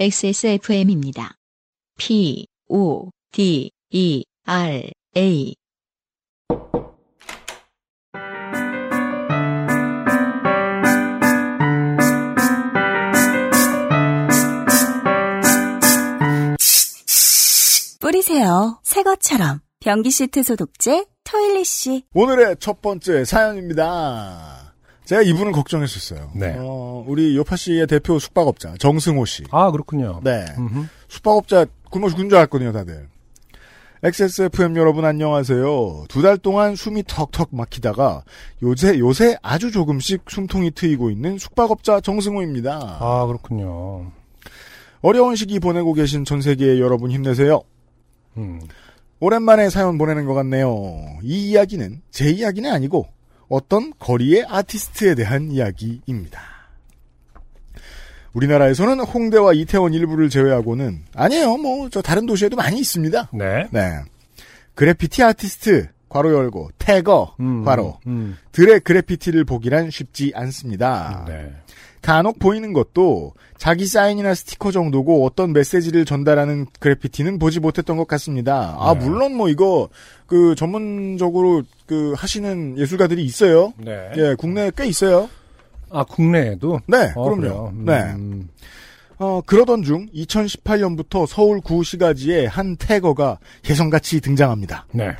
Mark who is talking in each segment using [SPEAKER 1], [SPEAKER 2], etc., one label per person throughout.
[SPEAKER 1] XSFM입니다. P, O, D, E, R, A.
[SPEAKER 2] 뿌리세요. 새 것처럼. 변기 시트 소독제 토일리쉬.
[SPEAKER 3] 오늘의 첫 번째 사연입니다. 제가 이분을 걱정했었어요.
[SPEAKER 4] 네.
[SPEAKER 3] 어, 우리 요파 씨의 대표 숙박업자 정승호 씨.
[SPEAKER 4] 아, 그렇군요.
[SPEAKER 3] 네.
[SPEAKER 4] 음흠.
[SPEAKER 3] 숙박업자 굶어 죽은 줄 알았거든요, 다들. XSFM 여러분 안녕하세요. 두 달 동안 숨이 턱턱 막히다가 요새 요새 아주 조금씩 숨통이 트이고 있는 숙박업자 정승호입니다.
[SPEAKER 4] 아, 그렇군요.
[SPEAKER 3] 어려운 시기 보내고 계신 전 세계의 여러분 힘내세요.
[SPEAKER 4] 음.
[SPEAKER 3] 오랜만에 사연 보내는 것 같네요. 이 이야기는 제 이야기는 아니고 어떤 거리의 아티스트에 대한 이야기입니다. 우리나라에서는 홍대와 이태원 일부를 제외하고는 아니에요. 뭐 저 다른 도시에도 많이 있습니다.
[SPEAKER 4] 네.
[SPEAKER 3] 네. 그래피티 아티스트 괄호 열고 태거
[SPEAKER 4] 음,
[SPEAKER 3] 괄호
[SPEAKER 4] 음.
[SPEAKER 3] 들의 그래피티를 보기란 쉽지 않습니다.
[SPEAKER 4] 네.
[SPEAKER 3] 간혹 보이는 것도 자기 사인이나 스티커 정도고 어떤 메시지를 전달하는 그래피티는 보지 못했던 것 같습니다. 아
[SPEAKER 4] 네.
[SPEAKER 3] 물론 뭐 이거 그 전문적으로 그 하시는 예술가들이 있어요.
[SPEAKER 4] 네.
[SPEAKER 3] 예, 국내에 꽤 있어요.
[SPEAKER 4] 아, 국내에도?
[SPEAKER 3] 네,
[SPEAKER 4] 어,
[SPEAKER 3] 그럼요.
[SPEAKER 4] 음,
[SPEAKER 3] 네.
[SPEAKER 4] 음.
[SPEAKER 3] 어, 그러던 중 2018년부터 서울 구시가지에 한 태거가 혜성같이 등장합니다.
[SPEAKER 4] 네.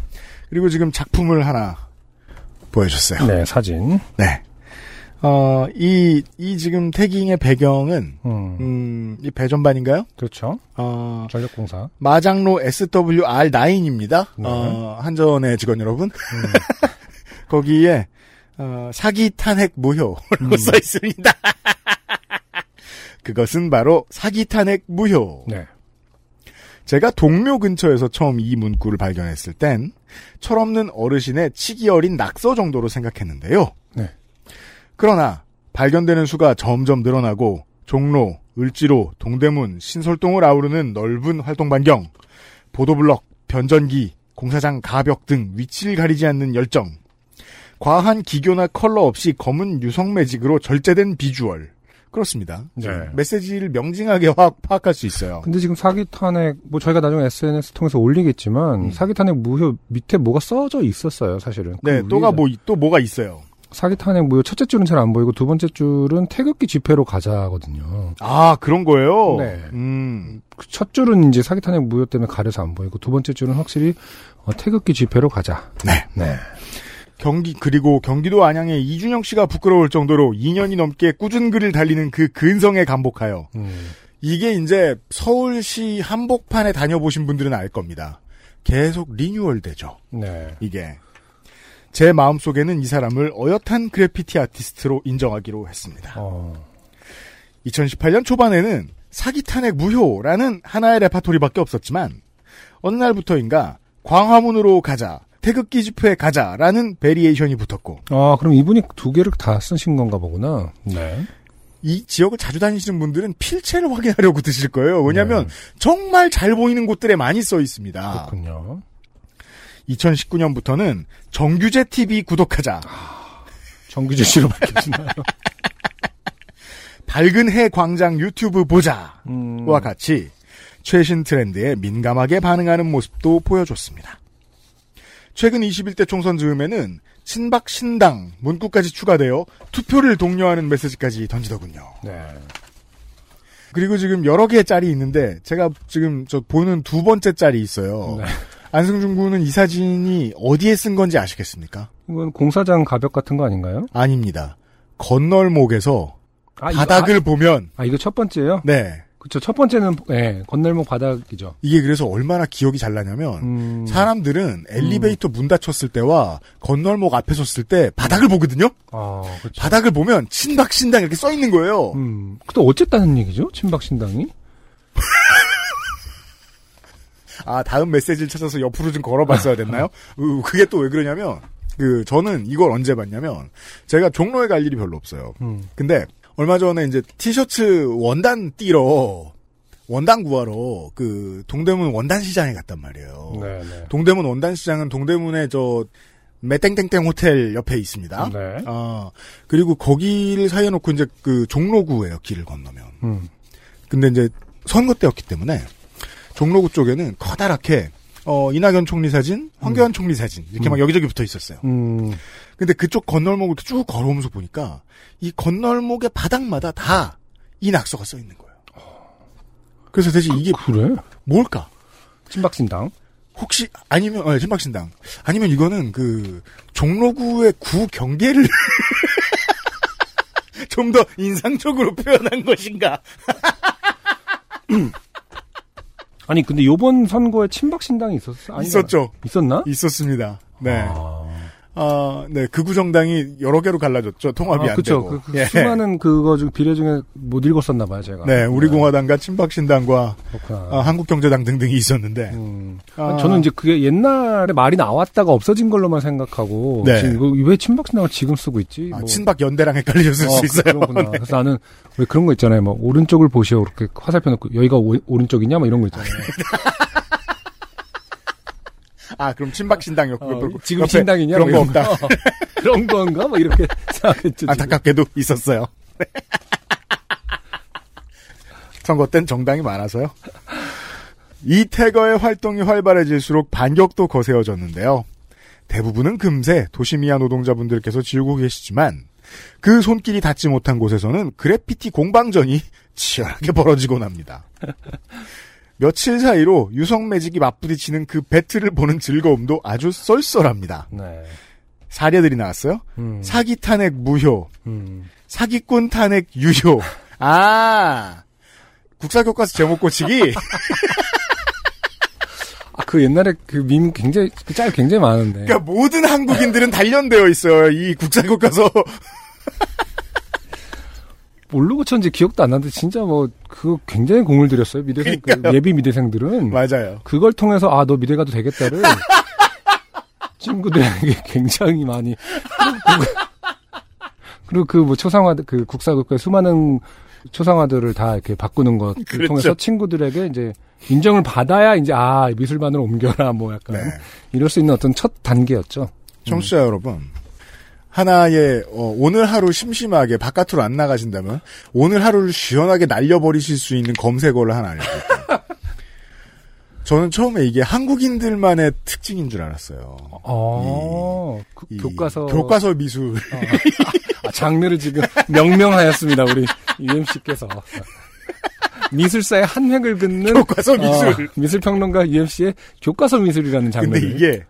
[SPEAKER 3] 그리고 지금 작품을 하나 보여줬어요.
[SPEAKER 4] 네, 사진.
[SPEAKER 3] 네. 어, 이, 이 지금 태깅의 배경은,
[SPEAKER 4] 음.
[SPEAKER 3] 음, 이 배전반인가요?
[SPEAKER 4] 그렇죠.
[SPEAKER 3] 어,
[SPEAKER 4] 전력공사.
[SPEAKER 3] 마장로 SWR9입니다.
[SPEAKER 4] 네.
[SPEAKER 3] 어, 한전의 직원 여러분. 거기에, 어, 사기 탄핵 무효라고 써 있습니다. 그것은 바로 사기 탄핵 무효.
[SPEAKER 4] 네.
[SPEAKER 3] 제가 동묘 근처에서 처음 이 문구를 발견했을 땐 철없는 어르신의 치기 어린 낙서 정도로 생각했는데요.
[SPEAKER 4] 네.
[SPEAKER 3] 그러나 발견되는 수가 점점 늘어나고 종로, 을지로, 동대문, 신설동을 아우르는 넓은 활동 반경, 보도블럭, 변전기, 공사장 가벽 등 위치를 가리지 않는 열정, 과한 기교나 컬러 없이 검은 유성 매직으로 절제된 비주얼. 그렇습니다.
[SPEAKER 4] 네.
[SPEAKER 3] 메시지를 명징하게 파악, 파악할 수 있어요.
[SPEAKER 4] 근데 지금 사기 탄핵, 뭐 저희가 나중에 SNS 통해서 올리겠지만,
[SPEAKER 3] 음.
[SPEAKER 4] 사기 탄핵 무효 밑에 뭐가 써져 있었어요, 사실은.
[SPEAKER 3] 네,
[SPEAKER 4] 그
[SPEAKER 3] 또가
[SPEAKER 4] 위에다.
[SPEAKER 3] 뭐, 또 뭐가 있어요.
[SPEAKER 4] 사기 탄핵 무효 첫째 줄은 잘 안 보이고 두 번째 줄은 태극기 집회로 가자거든요.
[SPEAKER 3] 아, 그런 거예요?
[SPEAKER 4] 네.
[SPEAKER 3] 음,
[SPEAKER 4] 그첫 줄은 이제 사기 탄핵 무효 때문에 가려서 안 보이고 두 번째 줄은 확실히 어, 태극기 집회로 가자.
[SPEAKER 3] 네.
[SPEAKER 4] 네.
[SPEAKER 3] 경기, 그리고 경기도 안양의 이준영 씨가 부끄러울 정도로 2년이 넘게 꾸준 글을 달리는 그 근성에 감복하여
[SPEAKER 4] 음.
[SPEAKER 3] 이게 이제 서울시 한복판에 다녀보신 분들은 알 겁니다. 계속 리뉴얼 되죠.
[SPEAKER 4] 네.
[SPEAKER 3] 이게. 제 마음속에는 이 사람을 어엿한 그래피티 아티스트로 인정하기로 했습니다.
[SPEAKER 4] 어.
[SPEAKER 3] 2018년 초반에는 사기 탄핵 무효라는 하나의 레파토리밖에 없었지만 어느 날부터인가 광화문으로 가자, 태극기 집회에 가자라는 variation이 붙었고
[SPEAKER 4] 아, 그럼 이분이 두 개를 다 쓰신 건가 보구나. 네.
[SPEAKER 3] 이 지역을 자주 다니시는 분들은 필체를 확인하려고 드실 거예요. 왜냐하면
[SPEAKER 4] 네.
[SPEAKER 3] 정말 잘 보이는 곳들에 많이 써 있습니다.
[SPEAKER 4] 그렇군요.
[SPEAKER 3] 2019년부터는 정규재 TV 구독하자,
[SPEAKER 4] 정규재 씨로 밝혀지나요?
[SPEAKER 3] 밝은 해 광장 유튜브 보자와
[SPEAKER 4] 음.
[SPEAKER 3] 같이 최신 트렌드에 민감하게 반응하는 모습도 보여줬습니다. 최근 21대 총선 즈음에는 친박 신당 문구까지 추가되어 투표를 독려하는 메시지까지 던지더군요.
[SPEAKER 4] 네.
[SPEAKER 3] 그리고 지금 여러 개의 짤이 있는데 제가 지금 저 보는 두 번째 짤이 있어요.
[SPEAKER 4] 네.
[SPEAKER 3] 안승준 군은 이 사진이 어디에 쓴 건지 아시겠습니까?
[SPEAKER 4] 이건 공사장 가벽 같은 거 아닌가요?
[SPEAKER 3] 아닙니다. 건널목에서
[SPEAKER 4] 아,
[SPEAKER 3] 바닥을
[SPEAKER 4] 이거,
[SPEAKER 3] 보면
[SPEAKER 4] 아, 아, 이거 첫 번째요?
[SPEAKER 3] 네
[SPEAKER 4] 그쵸. 첫 번째는, 예, 건널목 바닥이죠.
[SPEAKER 3] 이게 그래서 얼마나 기억이 잘 나냐면
[SPEAKER 4] 음.
[SPEAKER 3] 사람들은 엘리베이터 문 닫혔을 때와 건널목 앞에 섰을 때 바닥을 보거든요.
[SPEAKER 4] 아.
[SPEAKER 3] 바닥을 보면 친박 신당 이렇게 써 있는 거예요.
[SPEAKER 4] 음. 근데 어쨌다는 얘기죠? 친박 신당이?
[SPEAKER 3] 아 다음 메시지를 찾아서 옆으로 좀 걸어봤어야 됐나요? 으, 그게 또 왜 그러냐면 그 저는 이걸 언제 봤냐면 제가 종로에 갈 일이 별로 없어요.
[SPEAKER 4] 음.
[SPEAKER 3] 근데 얼마 전에 이제 티셔츠 원단 띠러 원단 구하러 그 동대문 원단 시장에 갔단 말이에요.
[SPEAKER 4] 네, 네.
[SPEAKER 3] 동대문 원단 시장은 동대문의 저 매땡땡땡 호텔 옆에 있습니다.
[SPEAKER 4] 네.
[SPEAKER 3] 어, 그리고 거기를 사이에 놓고 이제 그 종로구예요, 길을 건너면.
[SPEAKER 4] 음.
[SPEAKER 3] 근데 이제 선거 때였기 때문에 종로구 쪽에는 커다랗게 어, 이낙연 총리 사진, 황교안 총리 사진 이렇게 막 여기저기 붙어 있었어요.
[SPEAKER 4] 음,
[SPEAKER 3] 근데 그쪽 건널목을 쭉 걸어오면서 보니까 이 건널목의 바닥마다 다 이 낙서가 써 있는 거예요. 그래서 대체 이게
[SPEAKER 4] 그래?
[SPEAKER 3] 뭘까?
[SPEAKER 4] 친박신당.
[SPEAKER 3] 혹시 아니면 어, 신박신당 아니면 이거는 그 종로구의 구 경계를 좀 더 인상적으로 표현한 것인가?
[SPEAKER 4] 아니 근데 요번 선거에 친박 신당이 있었어? 아닌가?
[SPEAKER 3] 있었죠.
[SPEAKER 4] 있었나?
[SPEAKER 3] 있었습니다. 네.
[SPEAKER 4] 아,
[SPEAKER 3] 아, 네. 극우 정당이 여러 개로 갈라졌죠. 통합이
[SPEAKER 4] 아,
[SPEAKER 3] 안
[SPEAKER 4] 그쵸.
[SPEAKER 3] 되고.
[SPEAKER 4] 그, 그
[SPEAKER 3] 예.
[SPEAKER 4] 수많은 그거 중 비례 중에 못 읽었었나 봐요, 제가.
[SPEAKER 3] 네, 우리 공화당과 친박신당과
[SPEAKER 4] 그렇구나.
[SPEAKER 3] 아, 한국경제당 등등이 있었는데.
[SPEAKER 4] 음.
[SPEAKER 3] 아.
[SPEAKER 4] 저는 이제 그게 옛날에 말이 나왔다가 없어진 걸로만 생각하고
[SPEAKER 3] 네.
[SPEAKER 4] 지금 왜 친박신당을 지금 쓰고 있지?
[SPEAKER 3] 아,
[SPEAKER 4] 뭐.
[SPEAKER 3] 친박 연대랑 헷갈리셨을
[SPEAKER 4] 어,
[SPEAKER 3] 수
[SPEAKER 4] 그-
[SPEAKER 3] 있어요. 네.
[SPEAKER 4] 그래서 나는 왜 그런 거 있잖아요. 뭐 오른쪽을 보시오 이렇게 화살표 놓고 여기가 오, 오른쪽이냐 뭐 이런 거 있잖아요.
[SPEAKER 3] 아, 그럼 친박신당이었고.
[SPEAKER 4] 어, 지금 신당이냐
[SPEAKER 3] 그런 뭐거 없다.
[SPEAKER 4] 그런 건가 뭐 이렇게 생각했죠. 지금.
[SPEAKER 3] 안타깝게도 있었어요. 네. 선거 땐 정당이 많아서요. 이 태거의 활동이 활발해질수록 반격도 거세어졌는데요. 대부분은 금세 도시미아 노동자분들께서 지우고 계시지만 그 손길이 닿지 못한 곳에서는 그래피티 공방전이 치열하게 벌어지곤 합니다. 며칠 사이로 유성 매직이 맞부딪히는 그 배틀을 보는 즐거움도 아주 쏠쏠합니다.
[SPEAKER 4] 네.
[SPEAKER 3] 사례들이 나왔어요.
[SPEAKER 4] 음.
[SPEAKER 3] 사기 탄핵 무효,
[SPEAKER 4] 음.
[SPEAKER 3] 사기꾼 탄핵 유효. 아, 국사 교과서 제목 고치기.
[SPEAKER 4] 아, 그 옛날에 그밈 굉장히 그 짤 굉장히 많은데.
[SPEAKER 3] 그러니까 모든 한국인들은 단련되어 있어요. 이 국사 교과서.
[SPEAKER 4] 뭘로 고쳤는지 기억도 안 나는데 진짜 뭐 그거 굉장히 공을 들였어요. 미대생 그. 예비 미대생들은
[SPEAKER 3] 맞아요.
[SPEAKER 4] 그걸 통해서 아 너 미대 가도 되겠다를 친구들에게 굉장히 많이 그리고 그 뭐 초상화 그 국사국가 수많은 초상화들을 다 이렇게 바꾸는 것을
[SPEAKER 3] 그렇죠.
[SPEAKER 4] 통해서 친구들에게 이제 인정을 받아야 이제 아 미술반으로 옮겨라 뭐 약간
[SPEAKER 3] 네.
[SPEAKER 4] 이럴 수 있는 어떤 첫 단계였죠.
[SPEAKER 3] 청취자 여러분. 하나의 어, 오늘 하루 심심하게 바깥으로 안 나가신다면 오늘 하루를 시원하게 날려버리실 수 있는 검색어를 하나 알려드릴게요. 저는 처음에 이게 한국인들만의 특징인 줄 알았어요.
[SPEAKER 4] 아,
[SPEAKER 3] 그이
[SPEAKER 4] 교과서
[SPEAKER 3] 교과서 미술.
[SPEAKER 4] 아, 장르를 지금 명명하였습니다. 우리 UMC께서 미술사의 한 획을 긋는
[SPEAKER 3] 교과서 미술.
[SPEAKER 4] 어, 미술 평론가 UMC의 교과서 미술이라는
[SPEAKER 3] 근데
[SPEAKER 4] 장르를
[SPEAKER 3] 이게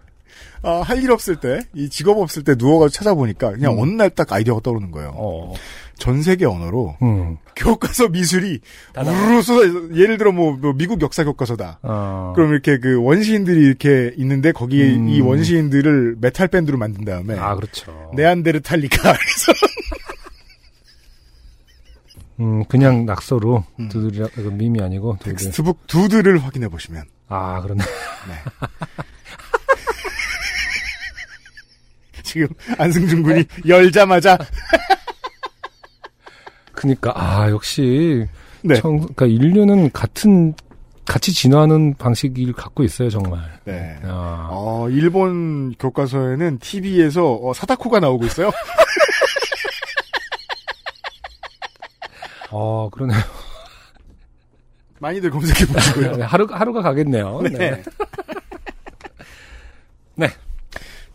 [SPEAKER 3] 아, 할일 없을 때, 이 직업 없을 때 누워가지고 찾아보니까 그냥
[SPEAKER 4] 음.
[SPEAKER 3] 어느 날 딱 아이디어가 떠오르는 거예요.
[SPEAKER 4] 어,
[SPEAKER 3] 전 세계 언어로
[SPEAKER 4] 음,
[SPEAKER 3] 교과서 미술이. 우르르 쏟아 예를 들어 뭐, 뭐 미국 역사 교과서다.
[SPEAKER 4] 어,
[SPEAKER 3] 그럼 이렇게 그 원시인들이 이렇게 있는데 거기에
[SPEAKER 4] 음.
[SPEAKER 3] 이 원시인들을 메탈 밴드로 만든 다음에
[SPEAKER 4] 아 그렇죠.
[SPEAKER 3] 네안데르탈리카 그래서
[SPEAKER 4] 음, 그냥 낙서로
[SPEAKER 3] 음.
[SPEAKER 4] doodle이 그 밈이 아니고
[SPEAKER 3] doodle. textbook doodle을 확인해 보시면
[SPEAKER 4] 아 그러네.
[SPEAKER 3] 지금 안승준 군이 열자마자
[SPEAKER 4] 그니까 아 역시
[SPEAKER 3] 네.
[SPEAKER 4] 청, 그러니까 인류는 같은 같이 진화하는 방식을 갖고 있어요 정말.
[SPEAKER 3] 네.
[SPEAKER 4] 아,
[SPEAKER 3] 어, 일본 교과서에는 TV에서 어, 사다코가 나오고 있어요.
[SPEAKER 4] 어 그러네요.
[SPEAKER 3] 많이들 검색해 보시고요.
[SPEAKER 4] 네, 하루 하루가 가겠네요. 네.
[SPEAKER 3] 네.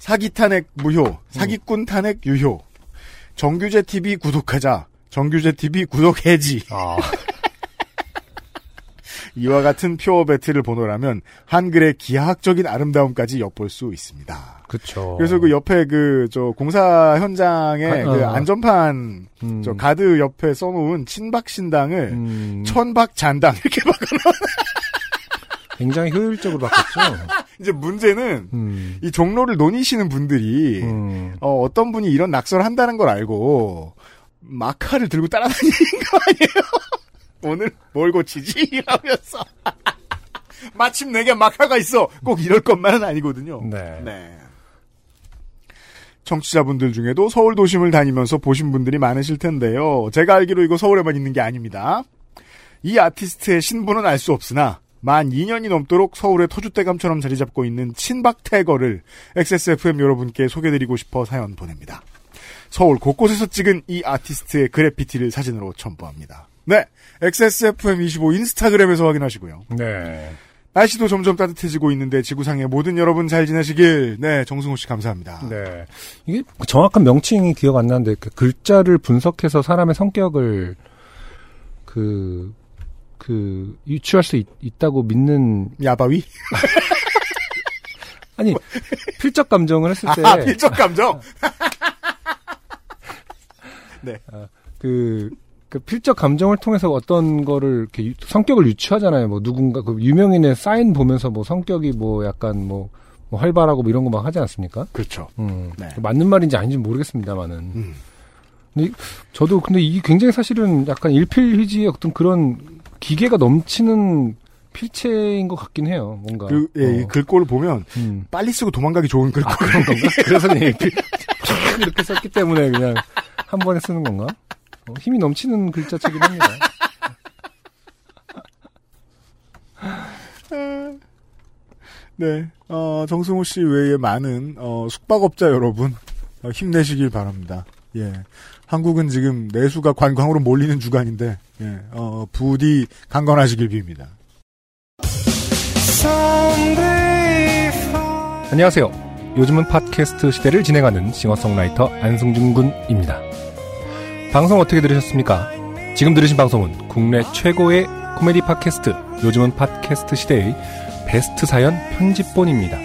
[SPEAKER 3] 사기 탄핵 무효, 사기꾼 탄핵 유효. 정규제 TV 구독하자. 정규제 TV 구독 해지.
[SPEAKER 4] 아,
[SPEAKER 3] 이와 같은 표어 배틀을 보노라면 한글의 기하학적인 아름다움까지 엿볼 수 있습니다.
[SPEAKER 4] 그쵸.
[SPEAKER 3] 그래서 그 옆에 그 저 공사 현장에
[SPEAKER 4] 가-
[SPEAKER 3] 그
[SPEAKER 4] 어.
[SPEAKER 3] 안전판
[SPEAKER 4] 음,
[SPEAKER 3] 저 가드 옆에 써놓은 친박 신당을
[SPEAKER 4] 음,
[SPEAKER 3] 천박 잔당 이렇게 막
[SPEAKER 4] 굉장히 효율적으로 바꿨죠.
[SPEAKER 3] 이제 문제는
[SPEAKER 4] 음,
[SPEAKER 3] 이 종로를 논의시는 분들이
[SPEAKER 4] 음,
[SPEAKER 3] 어, 어떤 분이 이런 낙서를 한다는 걸 알고 마카를 들고 따라다니는 거 아니에요? 오늘 뭘 고치지? 이러면서 마침 내게 마카가 있어. 꼭 이럴 것만은 아니거든요.
[SPEAKER 4] 네.
[SPEAKER 3] 네. 청취자분들 중에도 서울 도심을 다니면서 보신 분들이 많으실 텐데요. 제가 알기로 이거 서울에만 있는 게 아닙니다. 이 아티스트의 신분은 알 수 없으나 만 2년이 넘도록 서울의 터줏대감처럼 자리 잡고 있는 친박 태거를 XSFM 여러분께 소개드리고 싶어 사연 보냅니다. 서울 곳곳에서 찍은 이 아티스트의 그래피티를 사진으로 첨부합니다. 네. XSFM25 인스타그램에서 확인하시고요.
[SPEAKER 4] 네.
[SPEAKER 3] 날씨도 점점 따뜻해지고 있는데 지구상의 모든 여러분 잘 지내시길. 네, 정승호 씨 감사합니다.
[SPEAKER 4] 네. 이게 정확한 명칭이 기억 안 나는데 그 글자를 분석해서 사람의 성격을 그, 그, 유추할 수 있, 다고 믿는,
[SPEAKER 3] 야바위?
[SPEAKER 4] 아니, 필적 감정을 했을 때.
[SPEAKER 3] 아, 필적 감정?
[SPEAKER 4] 그, 그 필적 감정을 통해서 어떤 거를 이렇게 유- 성격을 유추하잖아요. 뭐 누군가 그 유명인의 사인 보면서 뭐 성격이 뭐 약간 뭐, 뭐 활발하고 뭐 이런 거 막 하지 않습니까?
[SPEAKER 3] 그렇죠.
[SPEAKER 4] 음.
[SPEAKER 3] 네.
[SPEAKER 4] 맞는 말인지 아닌지 는 모르겠습니다만은.
[SPEAKER 3] 음.
[SPEAKER 4] 근데 이- 저도 근데 이게 굉장히 사실은 약간 일필휘지의 어떤 그런 기계가 넘치는 필체인 것 같긴 해요. 뭔가.
[SPEAKER 3] 그, 예, 이
[SPEAKER 4] 어.
[SPEAKER 3] 글꼴을 보면
[SPEAKER 4] 음.
[SPEAKER 3] 빨리 쓰고 도망가기 좋은 글꼴.
[SPEAKER 4] 아, 그런 건가? 그래서 그냥 이렇게 썼기 때문에 그냥 한 번에 쓰는 건가? 어, 힘이 넘치는 글자체긴 합니다.
[SPEAKER 3] 네, 어, 정승호 씨 외에 많은, 어, 숙박업자 여러분, 어, 힘내시길 바랍니다. 예. 한국은 지금 내수가 관광으로 몰리는 주간인데, 예, 어, 부디 강건하시길 빕니다.
[SPEAKER 4] 안녕하세요. 요즘은 팟캐스트 시대를 진행하는 싱어송라이터 안승준 군입니다. 방송 어떻게 들으셨습니까? 지금 들으신 방송은 국내 최고의 코미디 팟캐스트 요즘은 팟캐스트 시대의 베스트 사연 편집본입니다.